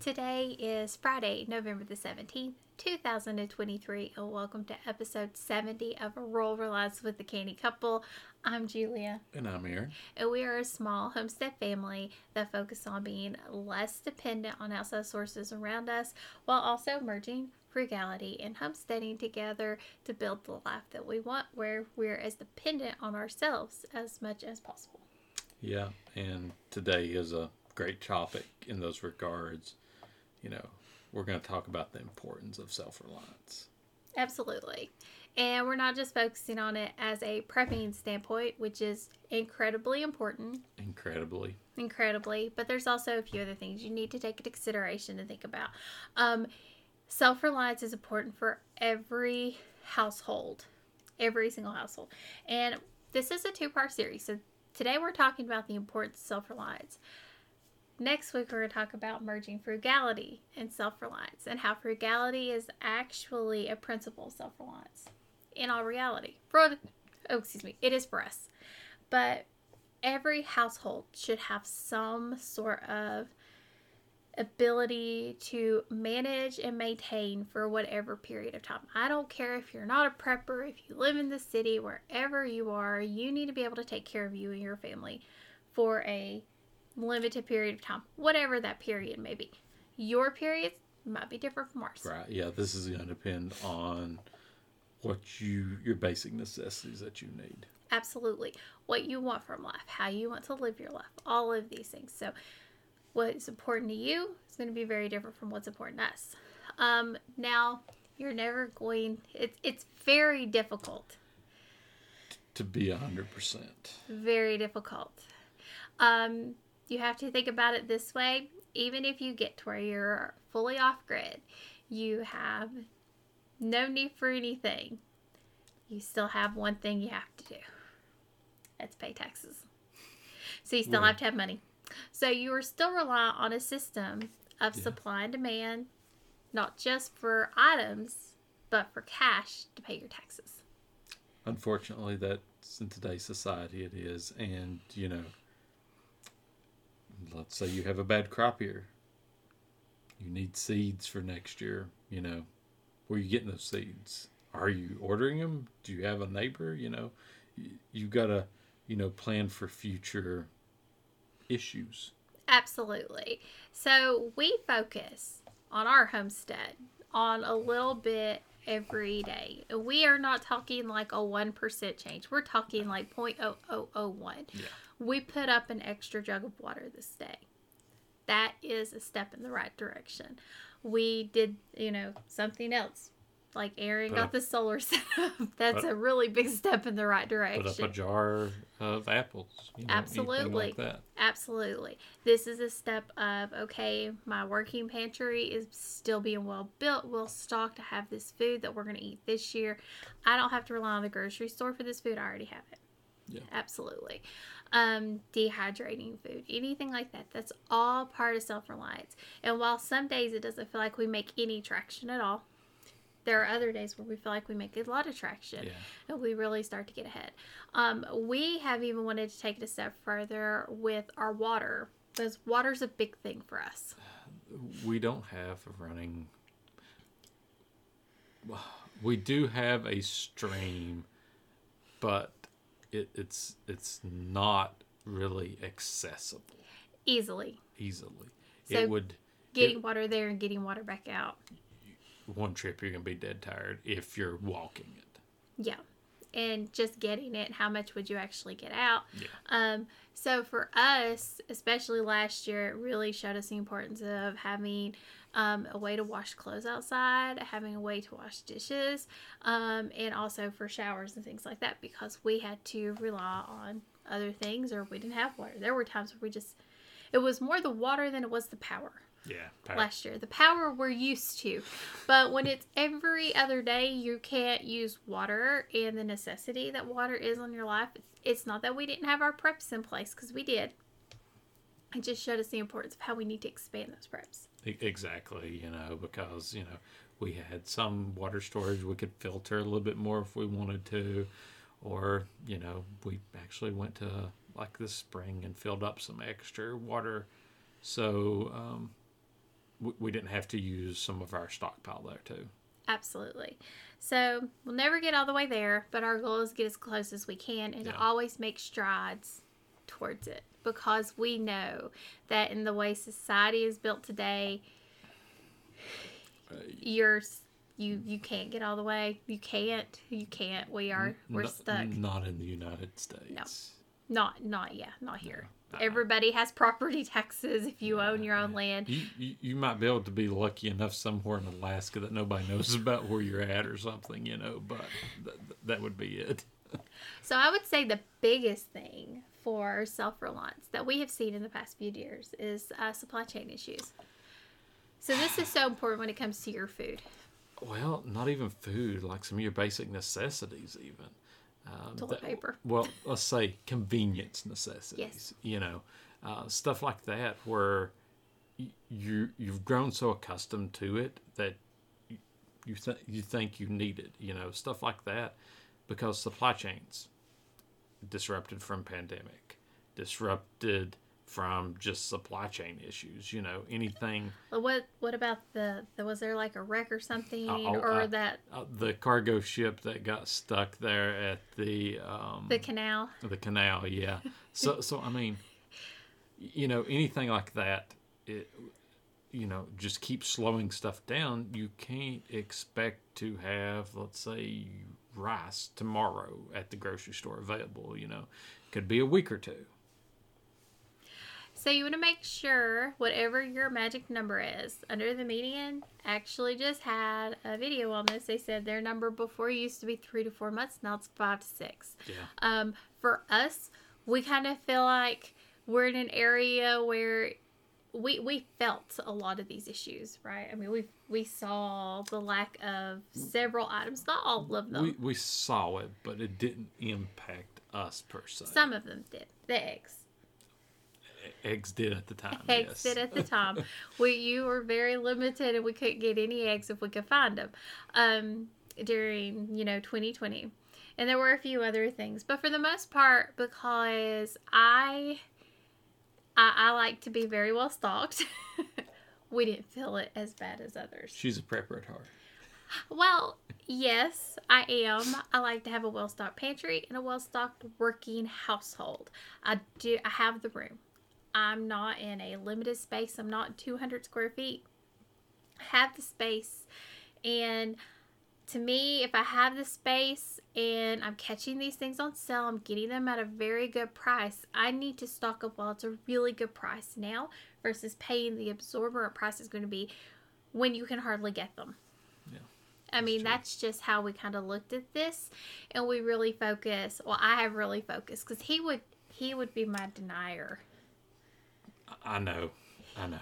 Today is Friday, November the 17th, 2023, and welcome to episode 70 of Rural Reliance with the Canny Couple. I'm Julia, And I'm Aaron. and we are a small homestead family that focus on being less dependent on outside sources around us while also merging frugality and homesteading together to build the life that we want where we're as dependent on ourselves as much as possible. Yeah, and today is a great topic in those regards. You know, we're going to talk about the importance of self reliance. Absolutely. And we're not just focusing on it as a prepping standpoint, which is incredibly important, Incredibly. incredibly, but there's also a few other things you need to take into consideration and think about. Um, Self reliance is important for every household, every single household. And this is a two part series. So today we're talking about the importance of self reliance. Next week, we're going to talk about merging frugality and self reliance and how frugality is actually a principle of self reliance in all reality. For, oh, excuse me, it is for us. But every household should have some sort of ability to manage and maintain for whatever period of time. I don't care if you're not a prepper, if you live in the city, wherever you are, you need to be able to take care of you and your family for a limited period of time, whatever that period may be. Your periods might be different from ours. Right. Yeah, this is going to depend on what you, your basic necessities that you need. Absolutely. What you want from life, how you want to live your life, all of these things. So, what's important to you is going to be very different from what's important to us. Um, now, you're never going, it's, it's very difficult, To be 100%. very difficult. Um, you have to think about it this way even if you get to where you're fully off grid, you have no need for anything, you still have one thing you have to do that's pay taxes. So you still Right. have to have money. So you are still reliant on a system of Yeah. supply and demand, not just for items, but for cash to pay your taxes. Unfortunately, that's in today's society, it is. And, you know, let's say you have a bad crop year. You need seeds for next year. You know, where are you getting those seeds? Are you ordering them? Do you have a neighbor? You know, you, you've got to, you know, plan for future issues. Absolutely. So we focus on our homestead on a little bit every day. We are not talking like a 1% change. We're talking like 0.0001. Yeah. We put up an extra jug of water this day. That is a step in the right direction. We did, you know, something else. Like Aaron Put got up- the solar set up. That's Put- a really big step in the right direction. Put up a jar of apples. You know, Absolutely. Like that. Absolutely. This is a step of okay, my working pantry is still being well built, well stocked. I have this food that we're going to eat this year. I don't have to rely on the grocery store for this food. I already have it. Yeah. Absolutely. Um, dehydrating food, anything like that. That's all part of self reliance. And while some days it doesn't feel like we make any traction at all, there are other days where we feel like we make a lot of traction Yeah. and we really start to get ahead. Um, we have even wanted to take it a step further with our water because water's a big thing for us. we don't have a running we do have a stream but it, it's it's not really accessible Easily easily So- it would getting water there and getting water back out. one trip you're gonna be dead tired if you're walking it Yeah. And just getting it, how much would you actually get out? Yeah. Um, so for us, especially last year, it really showed us the importance of having um, a way to wash clothes outside, having a way to wash dishes, um, and also for showers and things like that because we had to rely on other things or we didn't have water. There were times where we just, it was more the water than it was the power yeah power. last year. The power we're used to. But when it's every other day, you can't use water and the necessity that water is on your life. It's, it's not that we didn't have our preps in place because we did. It just showed us the importance of how we need to expand those preps. Exactly, you know, because, you know, we had some water storage we could filter a little bit more if we wanted to. Or, you know, we actually went to like this spring and filled up some extra water. So, um, we, we didn't have to use some of our stockpile there too. Absolutely. So we'll never get all the way there, but our goal is to get as close as we can and to always make strides towards it because we know that in the way society is built today, you're you you can't get all the way. You can't. You can't. We are we're No- stuck. Not in the United States. No, Not not yeah, not here. Uh-uh. Everybody has property taxes if you own your own land. You, you you might be able to be lucky enough somewhere in Alaska that nobody knows about where you're at or something, you know. But th- that would be it. So I would say the biggest thing for self reliance that we have seen in the past few years is uh, supply chain issues. So this is so important when it comes to your food. Well, not even food, like some of your basic necessities, even. Um, Toilet that- paper. Well, let's say convenience necessities. You know, uh, stuff like that, where you you've grown so accustomed to it that you you, th- you think you need it. You know, stuff like that, because supply chains disrupted from pandemic, disrupted from just supply chain issues. You know, anything. But What what about the, the was there like a wreck or something oh, or uh, that Uh, the cargo ship that got stuck there at the um, the canal? the canal, yeah. So, so I mean, you know, anything like that, it, you know, just keep slowing stuff down. You can't expect to have, let's say, rice tomorrow at the grocery store available. You know, could be a week or two. So you want to make sure whatever your magic number is under the median actually just had a video on this. They said their number before used to be three to four months, now it's five to six. Yeah. Um, for us, we kind of feel like we're in an area where we we felt a lot of these issues, right? I mean, we we saw the lack of several items, not all of them. We we saw it, but it didn't impact us per se. Some of them did. The eggs. eggs did at the time. eggs yes. did at the time. we you were very limited, and we couldn't get any eggs if we could find them um, during you know 2020. And there were a few other things, but for the most part, because I I, I like to be very well stocked, we didn't feel it as bad as others. She's a prepper at heart. Well, yes, I am. I like to have a well stocked pantry and a well stocked working household. I do. I have the room. I'm not in a limited space. I'm not 200 square feet. I have the space, and to me, if I have the space and I'm catching these things on sale, I'm getting them at a very good price. I need to stock up while it's a really good price now versus paying the absorbent price is going to be when you can hardly get them. Yeah. I mean, true. that's just how we kind of looked at this, and we really focus. Well, I have really focused because he would he would be my denier. I know. I know.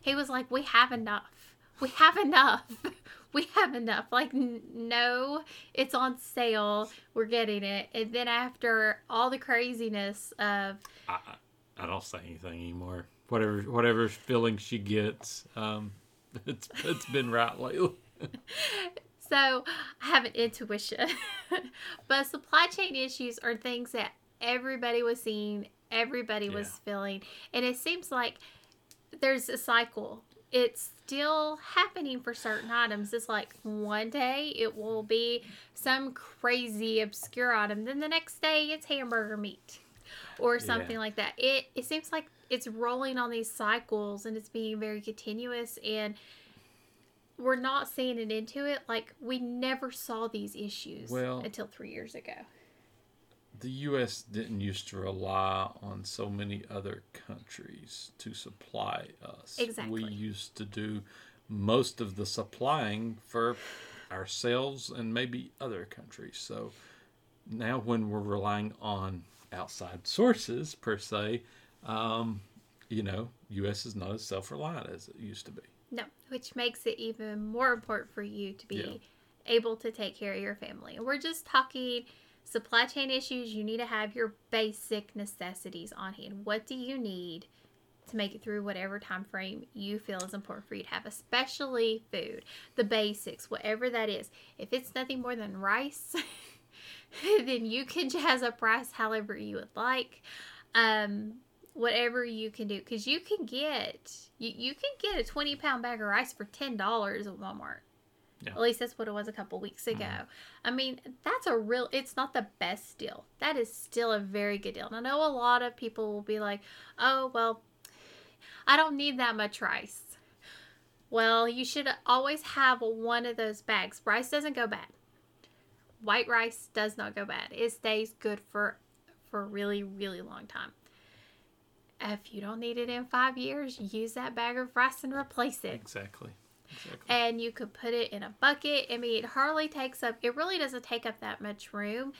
He was like, "We have enough. We have enough. we have enough." Like, n- no, it's on sale. We're getting it. And then after all the craziness of I, I don't say anything anymore. Whatever whatever feeling she gets, um, it's it's been right lately. So I have an intuition. but supply chain issues are things that everybody was seeing, everybody was feeling. And it seems like there's a cycle. It's still happening for certain items. It's like one day it will be some crazy obscure item, then the next day it's hamburger meat or something Yeah. like that. It it seems like it's rolling on these cycles and it's being very continuous and we're not seeing an end to it. Like we never saw these issues Well- until three years ago. The U.S. didn't used to rely on so many other countries to supply us. Exactly. We used to do most of the supplying for ourselves and maybe other countries. So now, when we're relying on outside sources per se, um, you know, U.S. is not as self-reliant as it used to be. No, which makes it even more important for you to be Yeah. able to take care of your family. We're just talking supply chain issues. You need to have your basic necessities on hand. What do you need to make it through whatever time frame you feel is important for you to have, especially food, the basics, whatever that is. If it's nothing more than rice, then you can jazz up rice however you would like. Um, whatever you can do because you can get you, you can get a 20 pound bag of rice for $10 at walmart Yeah. at least that's what it was a couple weeks mm-hmm. ago. I mean that's a real it's not the best deal. That is still a very good deal. And i know a lot of people will be like oh well i don't need that much rice. Well you should always have one of those bags. Rice doesn't go bad. White rice does not go bad. It stays good for for a really really long time. If you don't need it in five years, use that bag of rice and replace it. Exactly. Exactly. And you could put it in a bucket. I mean, it hardly takes up, it really doesn't take up that much room.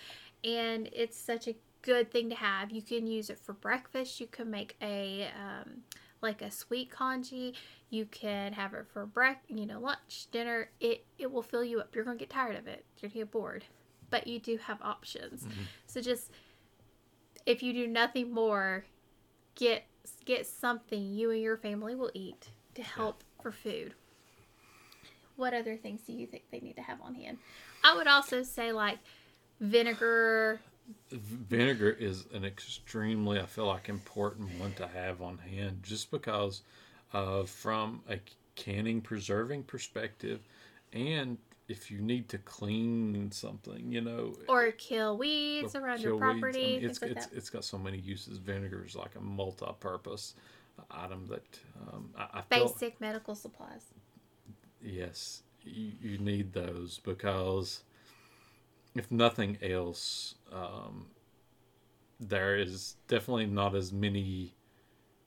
And it's such a good thing to have. You can use it for breakfast. You can make a, um, like a sweet congee. You can have it for break, you know, lunch, dinner. It it will fill you up. You're gonna get tired of it. You're gonna get bored, but you do have options. Mhm. So just if you do nothing more, get get something you and your family will eat to help for food. What other things do you think they need to have on hand? I would also say like vinegar. vinegar is an extremely i feel like important one to have on hand just because uh, from a canning preserving perspective and if you need to clean something you know Or kill weeds or around kill your weeds, I property, mean, it's, like it's, it's got so many uses vinegar is like a multi-purpose item that um, I, I feel Basic medical supplies. Yes, you, you need those because if nothing else, um, there is definitely not as many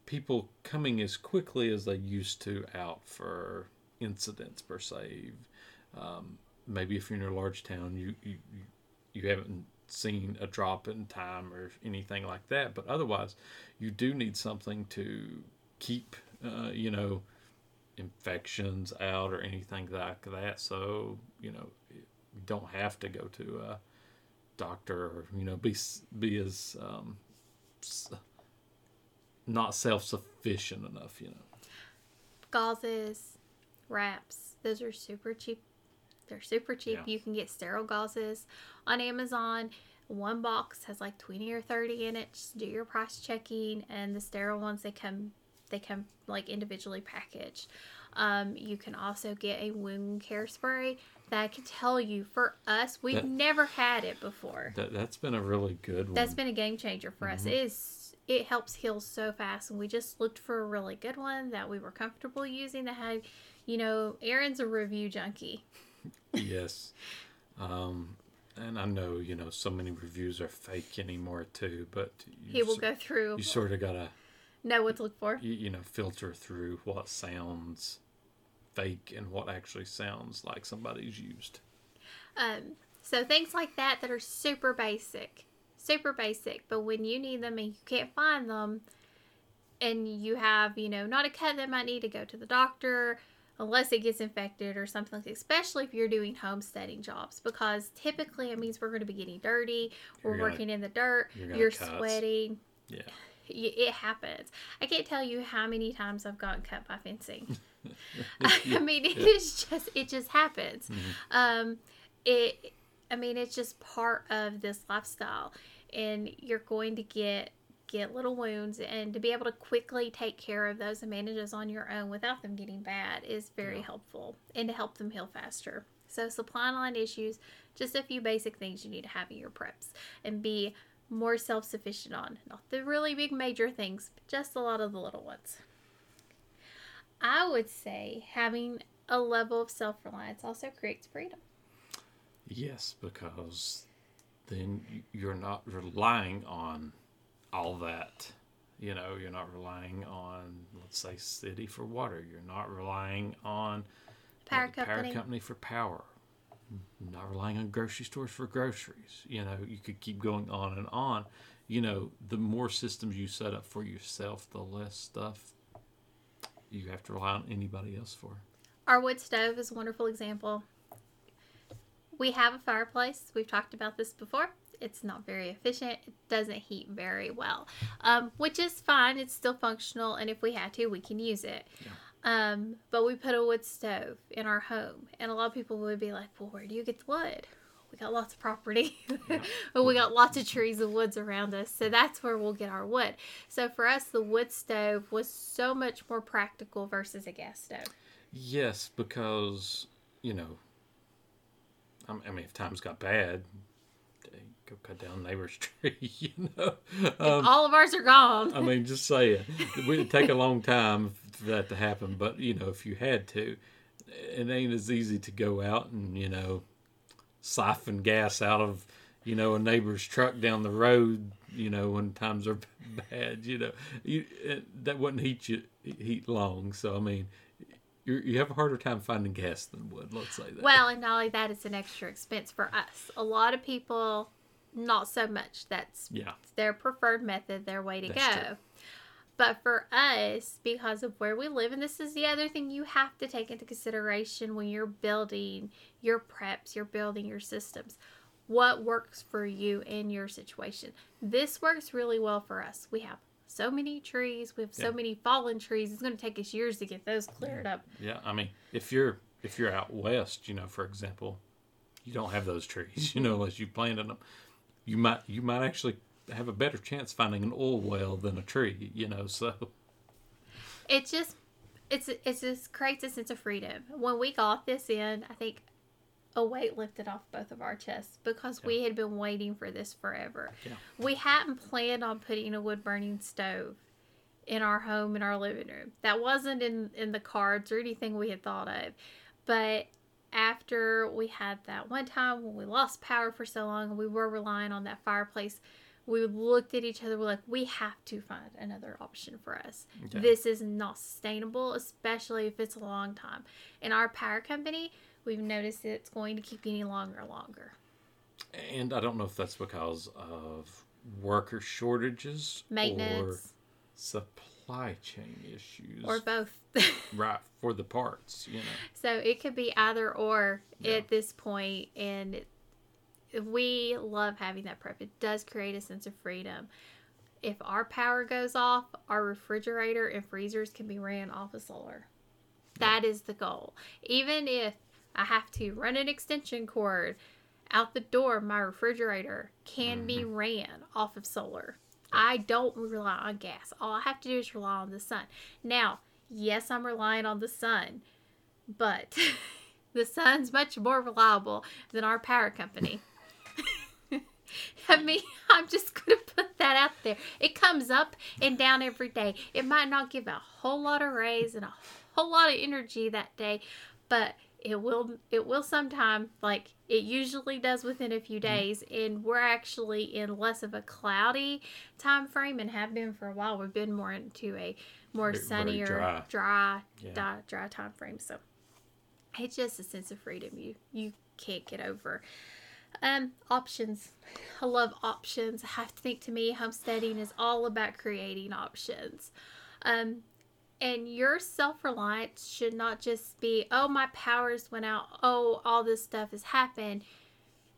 people coming as quickly as they used to out for incidents per se. Um, maybe if you're in a large town, you, you you haven't seen a drop in time or anything like that, but otherwise, you do need something to keep, uh, you know, infections out or anything like that. So you know, you don't have to go to a doctor or you know be be as um, not self sufficient enough. You know. Gauzes, wraps. Those are super cheap. They're super cheap. Yeah. You can get sterile gauzes on Amazon. One box has like 20 or 30 in it. Just do your price checking and the sterile ones they come they come like individually packaged. Um, you can also get a wound care spray that I can tell you for us, we've That- never had it before. That that's been a really good one. That's been a game changer for us. Mhm. It is it helps heal so fast, and we just looked for a really good one that we were comfortable using. That had, you know, Aaron's a review junkie. yes. Um, and I know you know so many reviews are fake anymore too, but you He will s- go through, You sort of gotta know what to look for. you, you know filter through what sounds fake and what actually sounds like somebody's used. Um, so things like that that are super basic, super basic. But when you need them and you can't find them, and you have, you know, not a cut that might need to go to the doctor unless it gets infected or something like that, especially if you're doing homesteading jobs because typically it means we're going to be getting dirty, You're we're gonna- working in the dirt, you're you're, sweating. Yeah. It happens. I can't tell you how many times I've gotten cut by fencing. I mean, it is just it just happens. Mhm. Um, it. I mean, it's just part of this lifestyle, and you're going to get get little wounds, and to be able to quickly take care of those and manage those on your own without them getting bad is very Yeah. helpful, and to help them heal faster. So supply line issues, just a few basic things you need to have in your preps, and be more self sufficient on. Not the really big major things, but just a lot of the little ones. I would say having a level of self reliance also creates freedom. Yes, because then you're not relying on all that. You know, you're not relying on, let's say, city for water. You're not relying on Power uh, power company. company for power. Not relying on grocery stores for groceries. You know, you could keep going on and on. You know, the more systems you set up for yourself, the less stuff you have to rely on anybody else for. Our wood stove is a wonderful example. We have a fireplace. We've talked about this before. It's not very efficient. It doesn't heat very well, um, which is fine. It's still functional, and if we had to, we can use it. Yeah. Um, but we put a wood stove in our home, and a lot of people would be like, "Well, where do you get the wood?" we got lots of property, but we got lots of trees and woods around us. So that's where we'll get our wood. So for us, the wood stove was so much more practical versus a gas stove. Yes, because you know, I I mean, if times got bad, go cut down neighbor's tree. You know, um, All of ours are gone. I mean, just saying, it would take a long time for that to happen. But you know, if you had to, it ain't as easy to go out and you know, siphon gas out of you know a neighbor's truck down the road. You know, when times are bad. You know, you that wouldn't heat you heat long. So I mean. You you have a harder time finding gas than wood. Let's say that. Well, and not only that, it's an extra expense for us. A lot of people, not so much. That's yeah, their preferred method, their way to That's go. true. But for us, because of where we live, and this is the other thing you have to take into consideration when you're building your preps, you're building your systems. What works for you in your situation? This works really well for us. We have so many trees, we have so Yeah. many fallen trees. It's going to take us years to get those cleared up. Yeah, I mean, if you're if you're out west, you know, for example, you don't have those trees, you know, unless you planted them. You might you might actually have a better chance finding an oil well than a tree, you know. So it just it's it just creates a sense of freedom. When we got this in, I think a weight lifted off both of our chests because we had been waiting for this forever. Yeah. We hadn't planned on putting a wood burning stove in our home in our living room. That wasn't in in the cards or anything we had thought of. But after we had that one time when we lost power for so long and we were relying on that fireplace, we looked at each other. We're like, we have to find another option for us. Okay. This is not sustainable, especially if it's a long time. In our power company, we've noticed that it's going to keep getting longer and longer. and I don't know if that's because of worker shortages or Maintenance supply chain issues or both. right for the parts, you know. so it could be either or Yeah. at this point, and we love having that prep. It does create a sense of freedom. If our power goes off, our refrigerator and freezers can be ran off of solar. That is the goal. Even if I have to run an extension cord out the door, my refrigerator can be mm-hmm. ran off of solar. I don't rely on gas. All I have to do is rely on the sun. Now, yes, I'm relying on the sun, but the sun's much more reliable than our power company. I mean, I'm just going to put that out there. It comes up and down every day. It might not give a whole lot of rays and a whole lot of energy that day, but it will it will sometime like it usually does within a few days and we're actually in less of a cloudy time frame and have been for a while. We've been more into a more Very- very sunnier dry. dry Yeah. dry, dry time frame so it's just a sense of freedom you you can't get over. Um options. I love options. I have to think to me homesteading is all about creating options. Um and your self-reliance should not just be oh my powers went out oh all this stuff has happened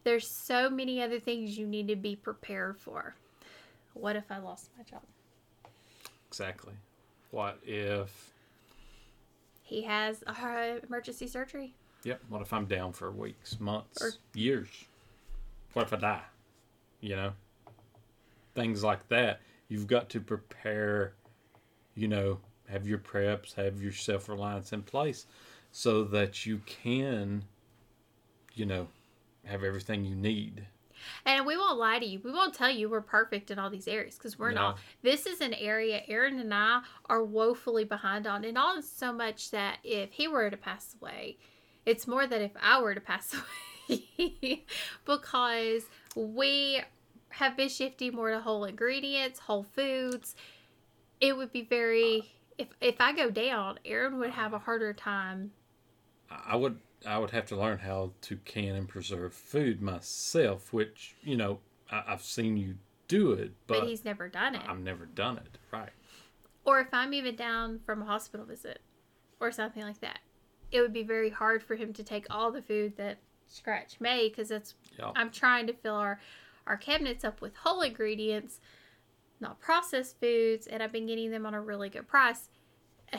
there's so many other things you need to be prepared for what if i lost my job Exactly. What if he has uh, emergency surgery Yep. What if I'm down for weeks, months, Or- years? What if I die? You know, things like that. You've got to prepare. You know, have your preps, have your self reliance in place, so that you can, you know, have everything you need. And we won't lie to you. We won't tell you we're perfect in all these areas because we're No. not. This is an area Aaron and I are woefully behind on, and not so much that if he were to pass away, it's more that if I were to pass away, because we have been shifting more to whole ingredients, whole foods. It would be very. If, if I go down, Aaron would have a harder time. I would I would have to learn how to can and preserve food myself, which you know I, I've seen you do it, But, but, he's never done it. I've never done it. Right. or if I'm even down from a hospital visit or something like that, it would be very hard for him to take all the food that Scratch made because that's Yeah. I'm trying to fill our our cabinets up with whole ingredients, not processed foods, and I've been getting them on a really good price.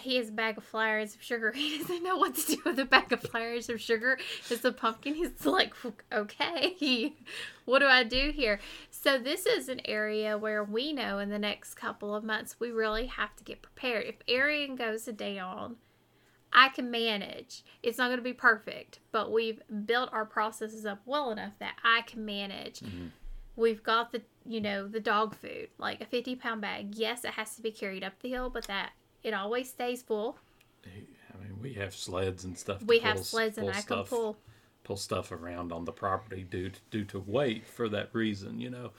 he has a bag of flowers of sugar. He doesn't know what to do with a bag of flowers of sugar. It's a pumpkin. He's like, okay, what do I do here? So this is an area where we know in the next couple of months we really have to get prepared. If Aaron goes down, I can manage. It's not going to be perfect, but we've built our processes up well enough that I can manage. Mhm. We've got the you know the dog food like a 50 pound bag yes it has to be carried up the hill but that it always stays full I mean, we have sleds and stuff. we pull have s- sleds and pull i can stuff, pull pull stuff around on the property due to, due to weight for that reason, you know.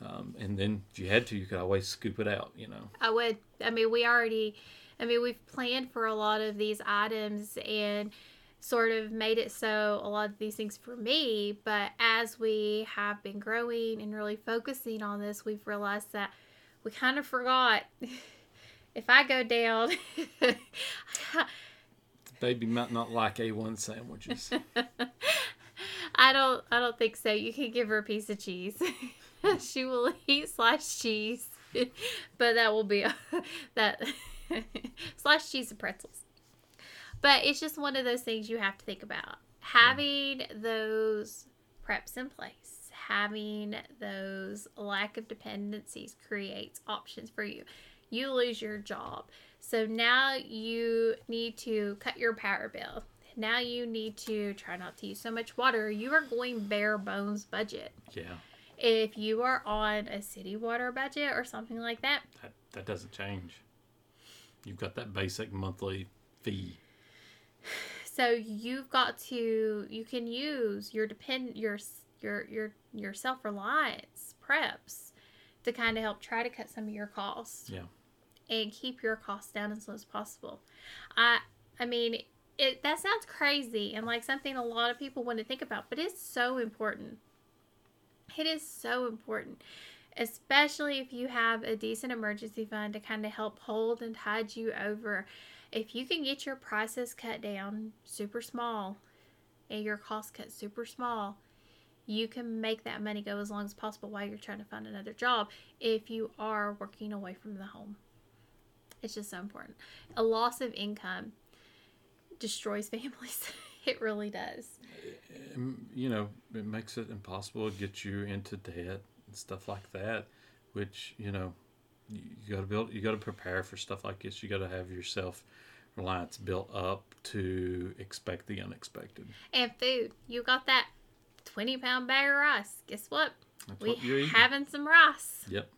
Um, and then if you had to, you could always scoop it out, you know. i would i mean we already i mean we've planned for a lot of these items and sort of made it so a lot of these things for me but as we have been growing and really focusing on this we've realized that we kind of forgot if i go down Baby might not like A1 sandwiches. I don't I don't think so. You can give her a piece of cheese. she will eat sliced cheese. but that will be that sliced cheese and pretzels. But it's just one of those things you have to think about. Having those preps in place, having those lack of dependencies creates options for you. You lose your job. So now you need to cut your power bill. Now you need to try not to use so much water. You are going bare bones budget. yeah, If you are on a city water budget or something like that, that, that doesn't change. You've got that basic monthly fee. So you've got to you can use your depend your your your your self reliance preps to kind of help try to cut some of your costs. Yeah. and keep your costs down as low as possible. I I mean, it that sounds crazy and like something a lot of people want to think about, but it's so important. It is so important, especially if you have a decent emergency fund to kind of help hold and tide you over. If you can get your prices cut down super small and your costs cut super small, you can make that money go as long as possible while you're trying to find another job if you are working away from the home. It's just so important. A loss of income destroys families. it really does. Um, you know, it makes it impossible to get you into debt and stuff like that, which, you know, you, got to build, you got to prepare for stuff like this. You got to have yourself reliance built up to expect the unexpected. And food. You got that 20 pound bag of rice. Guess what? That's We what having some rice. Yep.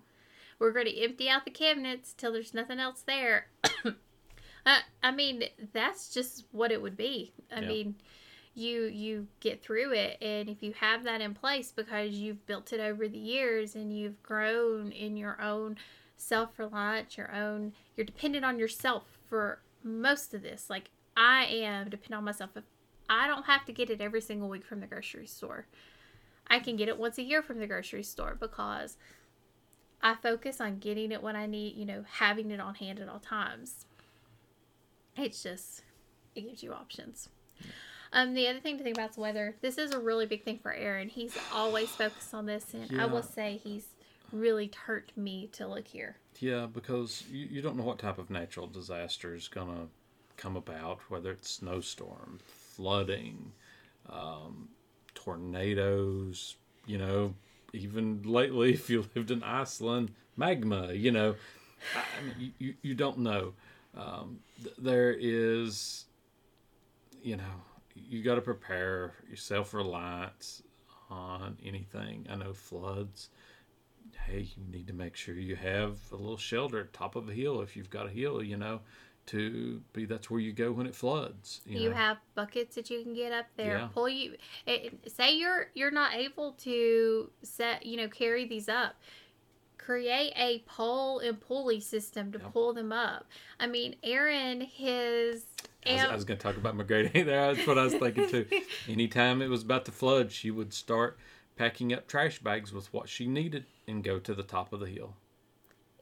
We're going to empty out the cabinets till there's nothing else there. uh, I mean, that's just what it would be. I Yeah. mean, you you get through it, and if you have that in place because you've built it over the years and you've grown in your own self reliance, your own, you're dependent on yourself for most of this. Like I am dependent on myself. If I don't have to get it every single week from the grocery store, I can get it once a year from the grocery store because I focus on getting it when I need, you know, having it on hand at all times. It's just, it gives you options. Um, the other thing to think about is weather. This is a really big thing for Aaron. He's always focused on this, and I will say he's really turned me to look here. Yeah, because you, you don't know what type of natural disaster is going to come about, whether it's snowstorm, flooding, um, tornadoes, you know, even lately, if you lived in Iceland, magma, you know. I mean, you, you, don't know. Um, th- there is, you know, you got to prepare your self reliance on anything. I know floods hey, you need to make sure you have a little shelter top of a hill if you've got a hill, you know, to be that's where you go when it floods. You, You know? have buckets that you can get up there. Yeah. Pull you. It, say you're you're not able to set you know carry these up. Create a pole and pulley system to Yep. pull them up. I mean, Aaron, his I was, I was going to talk about McGrady there. That's what I was thinking too. Anytime it was about to flood, she would start packing up trash bags with what she needed and go to the top of the hill.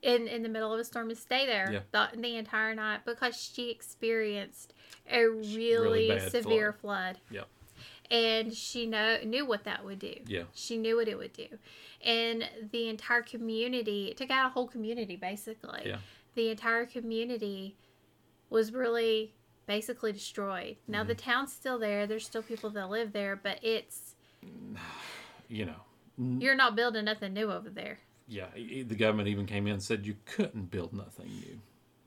in in the middle of a storm and stay there Yeah. the, the entire night because she experienced a really, really severe flood. Yep. And she know, knew what that would do. Yeah. She knew what it would do. And the entire community, it took out a whole community basically. Yeah. The entire community was really basically destroyed. Now the town's still there. There's still people that live there, but it's You know, you're not building nothing new over there. yeah, the government even came in and said you couldn't build nothing new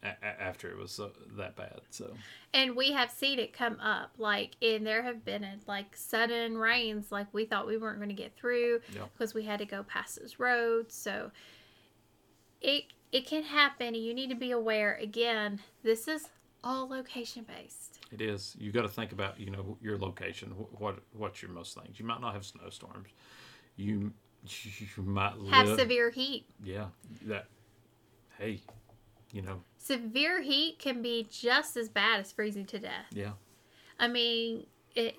a- a- after it was so, that bad. So And we have seen it come up, like, and there have been uh, like sudden rains, like we thought we weren't going to get through Yeah. because we had to go past those roads. So it it can happen, and you need to be aware. Again, this is all location based. It is. You got to think about you know your location. What what's your most things? You might not have snowstorms. You you might Have live. severe heat. yeah, that. Hey, you know, Severe heat can be just as bad as freezing to death. yeah, I mean, it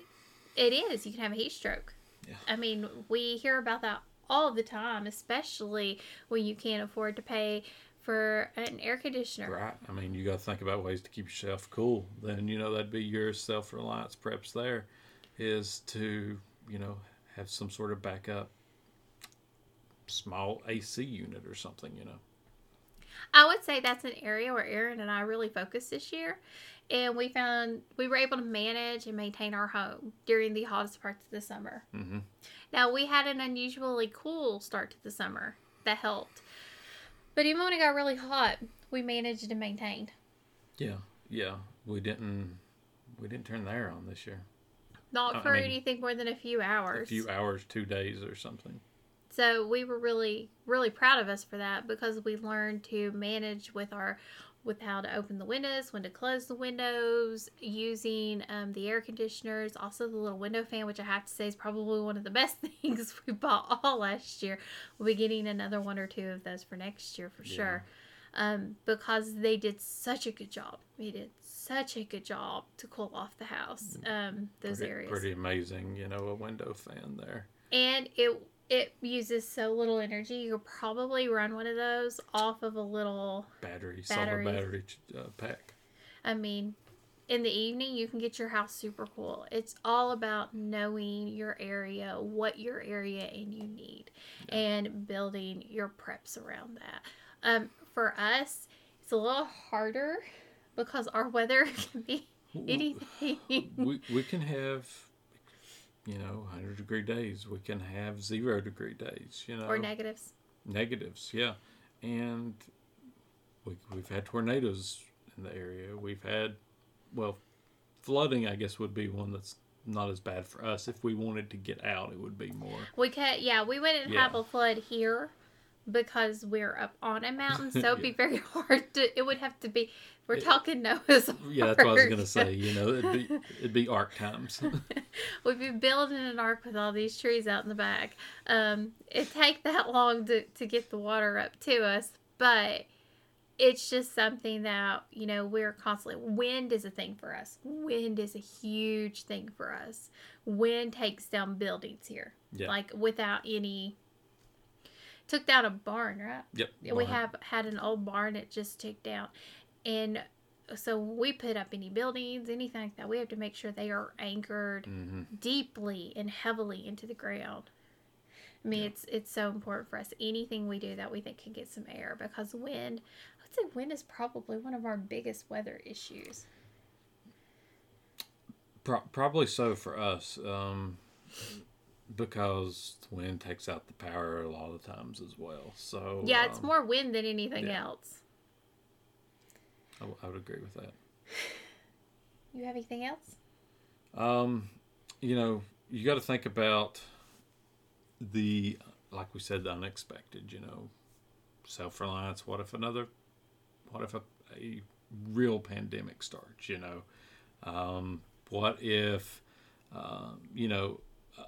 it is. You can have a heat stroke. Yeah. I mean, we hear about that all the time, especially when you can't afford to pay for an air conditioner. right. I mean, you got to think about ways to keep yourself cool. Then you know that'd be your self reliance preps. There is to you know have some sort of backup small AC unit or something. You know. I would say that's an area where Aaron and I really focused this year. And we found we were able to manage and maintain our home during the hottest parts of the summer. Mm-hmm. Now, we had an unusually cool start to the summer that helped. But even when it got really hot, we managed to maintain. Yeah, yeah. We didn't we didn't turn the air on this year. Not I for mean, anything more than a few hours. A few hours, two days or something. So we were really, really proud of us for that because we learned to manage with our, with how to open the windows, when to close the windows, using um, the air conditioners, also the little window fan, which I have to say is probably one of the best things we bought all last year. We'll be getting another one or two of those for next year for Yeah. sure, um, because they did such a good job. We did such a good job to cool off the house. Um, those pretty, areas pretty amazing, you know, a window fan there. and it it uses so little energy. You could probably run one of those off of a little. Battery, Battery. solid battery uh, pack. I mean, in the evening you can get your house super cool. It's all about knowing your area, what your area and you need, and building your preps around that. Um, for us, it's a little harder because our weather can be anything. We we can have, you know, hundred degree days. We can have zero degree days. You know, or negatives. negatives. Yeah, and we we've had tornadoes in the area. We've had, well, flooding. I guess would be one that's not as bad for us. If we wanted to get out, it would be more. We could, yeah, we wouldn't Yeah. have a flood here because we're up on a mountain, so it'd be very hard to. It would have to be. We're talking Noah's Ark. Yeah, that's what I was gonna say. You know, it'd be it'd be arc times. We'd be building an ark with all these trees out in the back. Um, it take that long to to get the water up to us, but it's just something that you know we're constantly. Wind is a thing for us. Wind is a huge thing for us. Wind takes down buildings here, Yeah. like without any. Took down a barn, right? Yep. we barn. have had an old barn that just took down and so we put up any buildings anything like that we have to make sure they are anchored Mhm. deeply and heavily into the ground i mean Yeah. it's it's so important for us anything we do that we think can get some air because wind i would say wind is probably one of our biggest weather issues Pro- probably so for us, um, because wind takes out the power a lot of times as well. So yeah it's um, more wind than anything yeah. else I, w- I would agree with that. you have anything else Um, you know, you got to think about the, like we said, the unexpected. You know, self reliance. What if another? What if a, a real pandemic starts? You know, um, what if, um, you know,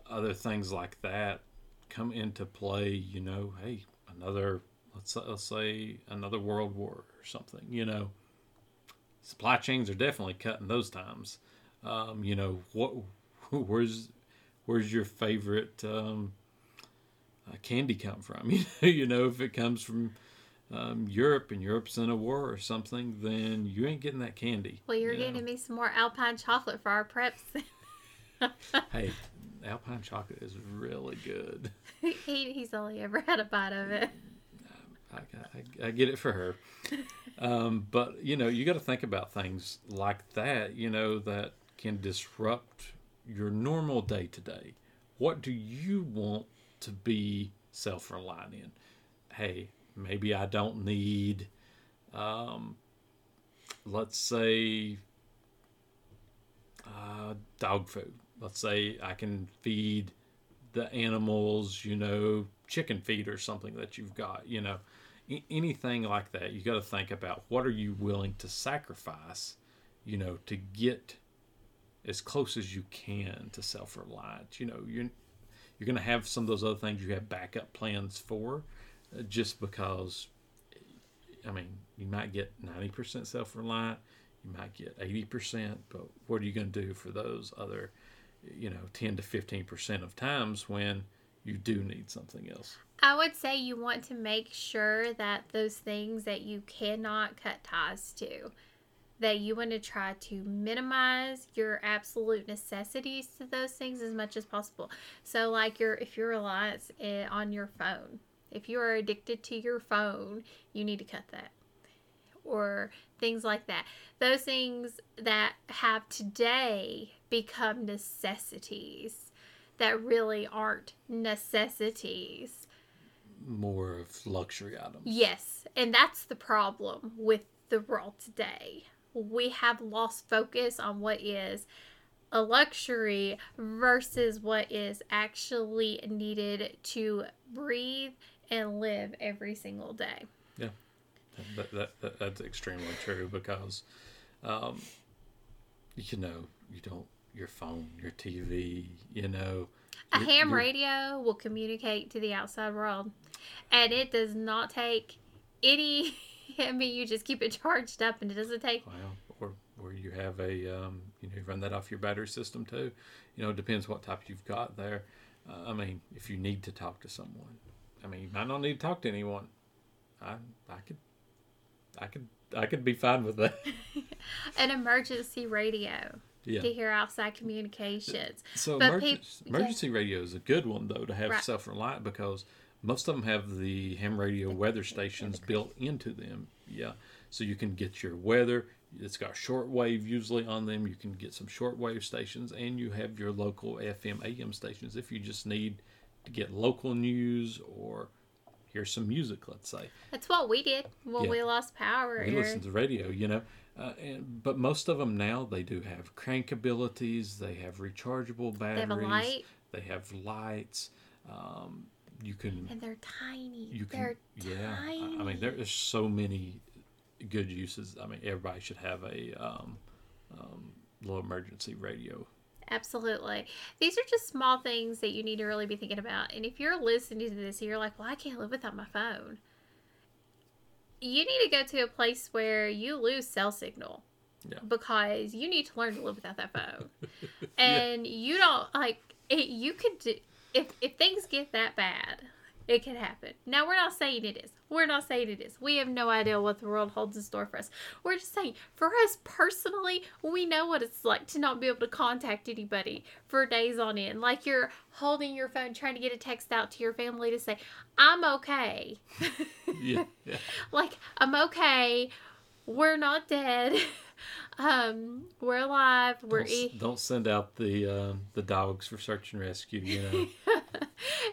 other things like that come into play? You know, hey, another. Let's let's say another world war or something. You know, supply chains are definitely cutting those times. Um, you know what where's where's your favorite um, uh, candy come from? You know, you know if it comes from um, Europe and Europe's in a war or something then you ain't getting that candy well you're you know. getting me some more alpine chocolate for our preps. Hey Alpine chocolate is really good. He, he's only ever had a bite of it I, I, I get it for her. Um, but you know, you got to think about things like that. You know that can disrupt your normal day to day. What do you want to be self reliant in? Hey, maybe I don't need, um, let's say, uh, dog food. Let's say I can feed the animals, you know, chicken feed or something that you've got, you know, anything like that. You got to think about what are you willing to sacrifice, you know, to get as close as you can to self reliance. You know, you're you're going to have some of those other things you have backup plans for, uh, just because. I mean, you might get ninety percent self reliant, you might get eighty percent, but what are you going to do for those other, you know, ten to fifteen percent of times when you do need something else? I would say you want to make sure that those things that you cannot cut ties to, that you want to try to minimize your absolute necessities to those things as much as possible. So, like your if you're reliant eh, on your phone, if you are addicted to your phone, you need to cut that. Or things like that. Those things that have today become necessities that really aren't necessities. More of luxury items. Yes, and that's the problem with the world today. We have lost focus on what is a luxury versus what is actually needed to breathe and live every single day. Yeah, that, that, that that's extremely true because, um, you know, you don't your phone, your TV, you know. A ham radio will communicate to the outside world, and it does not take any. I mean, you just keep it charged up, and it doesn't take. Well, or or you have a um, you know you run that off your battery system too. You know, it depends what type you've got there. Uh, I mean, if you need to talk to someone, I mean, you might not need to talk to anyone. I I could I could I could be fine with that. An emergency radio yeah. to hear outside communications. So But emergency, peop- emergency radio is a good one though to have Right. self reliant because most of them have the ham radio weather stations built into them. Yeah, so you can get your weather. It's got shortwave usually on them. You can get some shortwave stations, and you have your local FM AM stations if you just need to get local news or hear some music. Let's say That's what we did when Yeah. we lost power. we listened to radio, you know. Uh, and, but most of them now they do have crank abilities. They have rechargeable They batteries. have a light, They have lights. Um, you can and they're tiny. you can they're yeah. I- tiny. I mean there is so many good uses. I mean everybody should have a um, um, little emergency radio. Absolutely. These are just small things that you need to really be thinking about. And if you're listening to this you're like, well, I can't live without my phone, you need to go to a place where you lose cell signal. Yeah. Because you need to learn to live without that phone. and you don't, like, it, you could do, if, if things get that bad, it can happen. Now, we're not saying it is. We're not saying it is. We have no idea what the world holds in store for us. We're just saying, for us personally, we know what it's like to not be able to contact anybody for days on end. Like you're holding your phone trying to get a text out to your family to say, I'm okay. yeah, yeah. like, I'm okay. We're not dead. Um, we're alive. We're Don't, e- don't send out the um, the dogs for search and rescue. You know.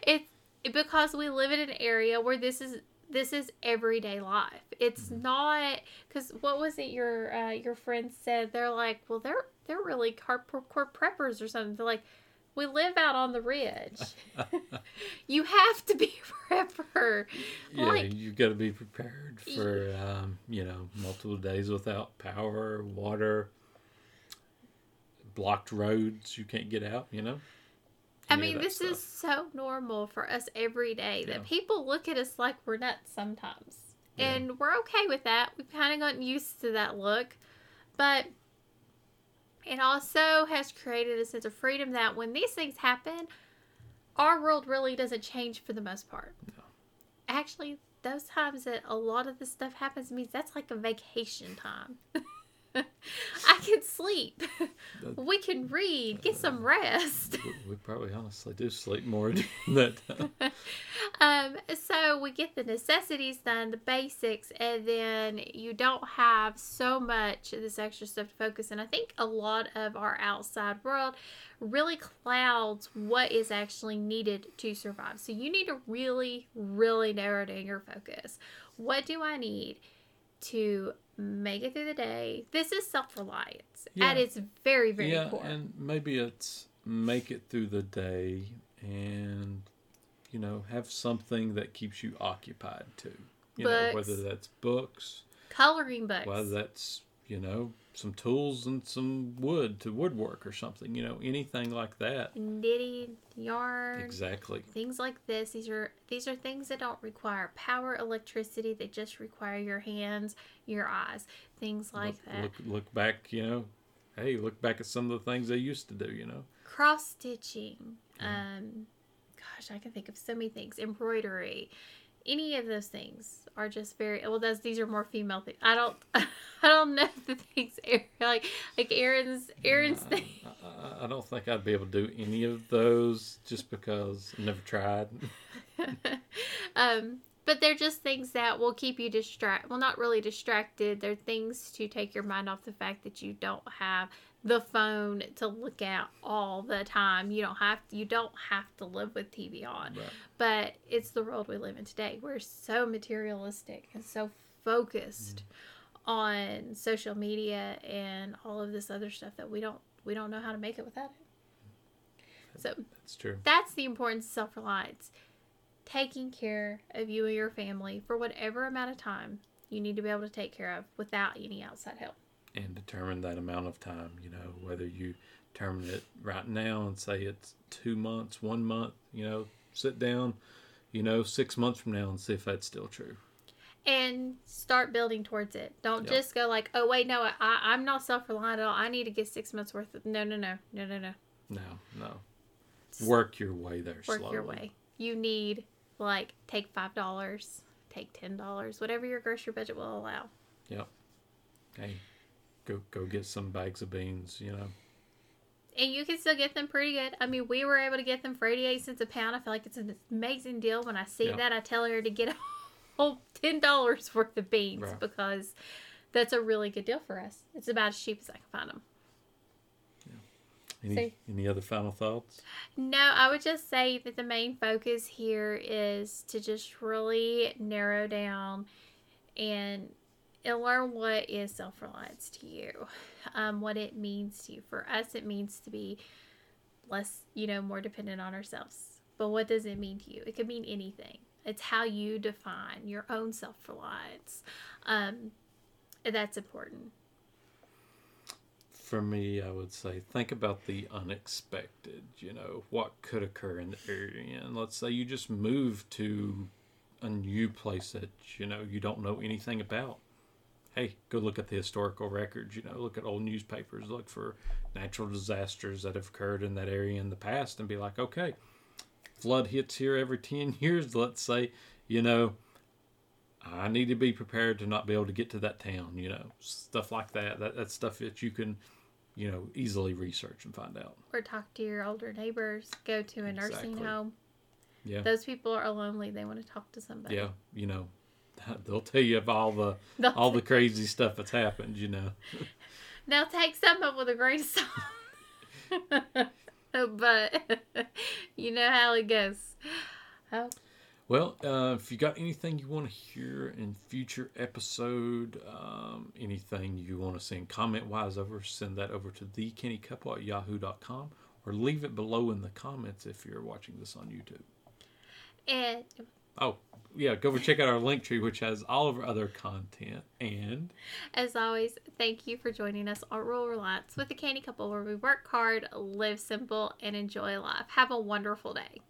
it's because we live in an area where this is this is everyday life. It's not because what was it your uh, your friends said? They're like, well, they're they're really hardcore preppers or something. They're like, we live out on the ridge. you have to be a prepper. Yeah, Like- you got to be prepared for um, you know multiple days without power, water, blocked roads. You can't get out. You know. I mean, this stuff. is so normal for us every day that Yeah. people look at us like we're nuts sometimes. Yeah. And we're okay with that. We've kind of gotten used to that look. But it also has created a sense of freedom that when these things happen, our world really doesn't change for the most part. No. Actually, those times that a lot of this stuff happens means that's like a vacation time. I can sleep. we can read, get some rest. we, probably honestly do sleep more than that um, so we get the necessities done, the basics, and then you don't have so much of this extra stuff to focus. And I think a lot of our outside world really clouds what is actually needed to survive. So you need to really, really narrow down your focus. What do I need to make it through the day? This is self reliance Yeah. at its very, very yeah, core. and maybe it's make it through the day and you know have something that keeps you occupied too. You know, whether that's books, Coloring books. whether that's you know some tools and some wood to woodwork or something. You know, anything like that. knitting, yarn, Exactly. things like this. These are these are things that don't require power, electricity. They just require your hands, your eyes, things like look, that. Look, look back. You know, hey, look back at some of the things they used to do. You know. Cross stitching. Um, gosh, I can think of so many things. Embroidery. Any of those things are just very well. Those these are more female things. I don't, I don't know the things Aaron- like like Aaron's Aaron's I, thing. I, I don't think I'd be able to do any of those just because I never tried. um, but they're just things that will keep you distracted. Well, not really distracted. They're things to take your mind off the fact that you don't have the phone to look at all the time. You don't have you don't have to live with TV on. Right. But it's the world we live in today. We're so materialistic and so focused mm. on social media and all of this other stuff that we don't we don't know how to make it without it. So That's true. that's the importance of self reliance. Taking care of you and your family for whatever amount of time you need to be able to take care of without any outside help. And determine that amount of time you know whether you determine it right now and say it's two months one month you know sit down you know six months from now and see if that's still true And start building towards it. Don't Yep. just go like, oh, wait, no, I, I'm not self reliant at all. I need to get six months worth of. No, no, no, no, no, no. no no work your way there Work slowly your way. You need, like, take $5, take $10, whatever your grocery budget will allow. Yep. Hey go go get some bags of beans you know And you can still get them pretty good. I mean, we were able to get them for 88 cents a pound. I feel like it's an amazing deal. When I see Yeah. that, I tell her to get a whole $10 worth of beans Right. because that's a really good deal for us. It's about as cheap as I can find them. any So- any other final thoughts No, I would just say that the main focus here is to just really narrow down and, and learn what is self reliance to you, um, what it means to you. For us, it means to be less, you know, more dependent on ourselves. But what does it mean to you? It could mean anything. It's how you define your own self reliance. Um, that's important. for me i would say think about the unexpected you know what could occur in the area and let's say you just move to a new place that you know you don't know anything about hey go look at the historical records you know look at old newspapers look for natural disasters that have occurred in that area in the past and be like okay flood hits here every 10 years let's say you know i need to be prepared to not be able to get to that town you know stuff like that, that that's stuff that you can you know easily research and find out Or talk to your older neighbors, go to a nursing home. yeah Those people are lonely. They want to talk to somebody. yeah you know they'll tell you of all the They'll, all the crazy stuff that's happened you know they'll take some it with a grain of salt. but you know how it goes. Oh, Well, uh, if you got anything you want to hear in future episode, um, anything you want to send comment wise over, send that over to thecannycouple at yahoo.com or leave it below in the comments if you're watching this on YouTube. and Oh, yeah, go over check out our link tree, which has all of our other content. And as always, thank you for joining us on Rural Reliance with the Canny Couple, where we work hard, live simple, and enjoy life. Have a wonderful day.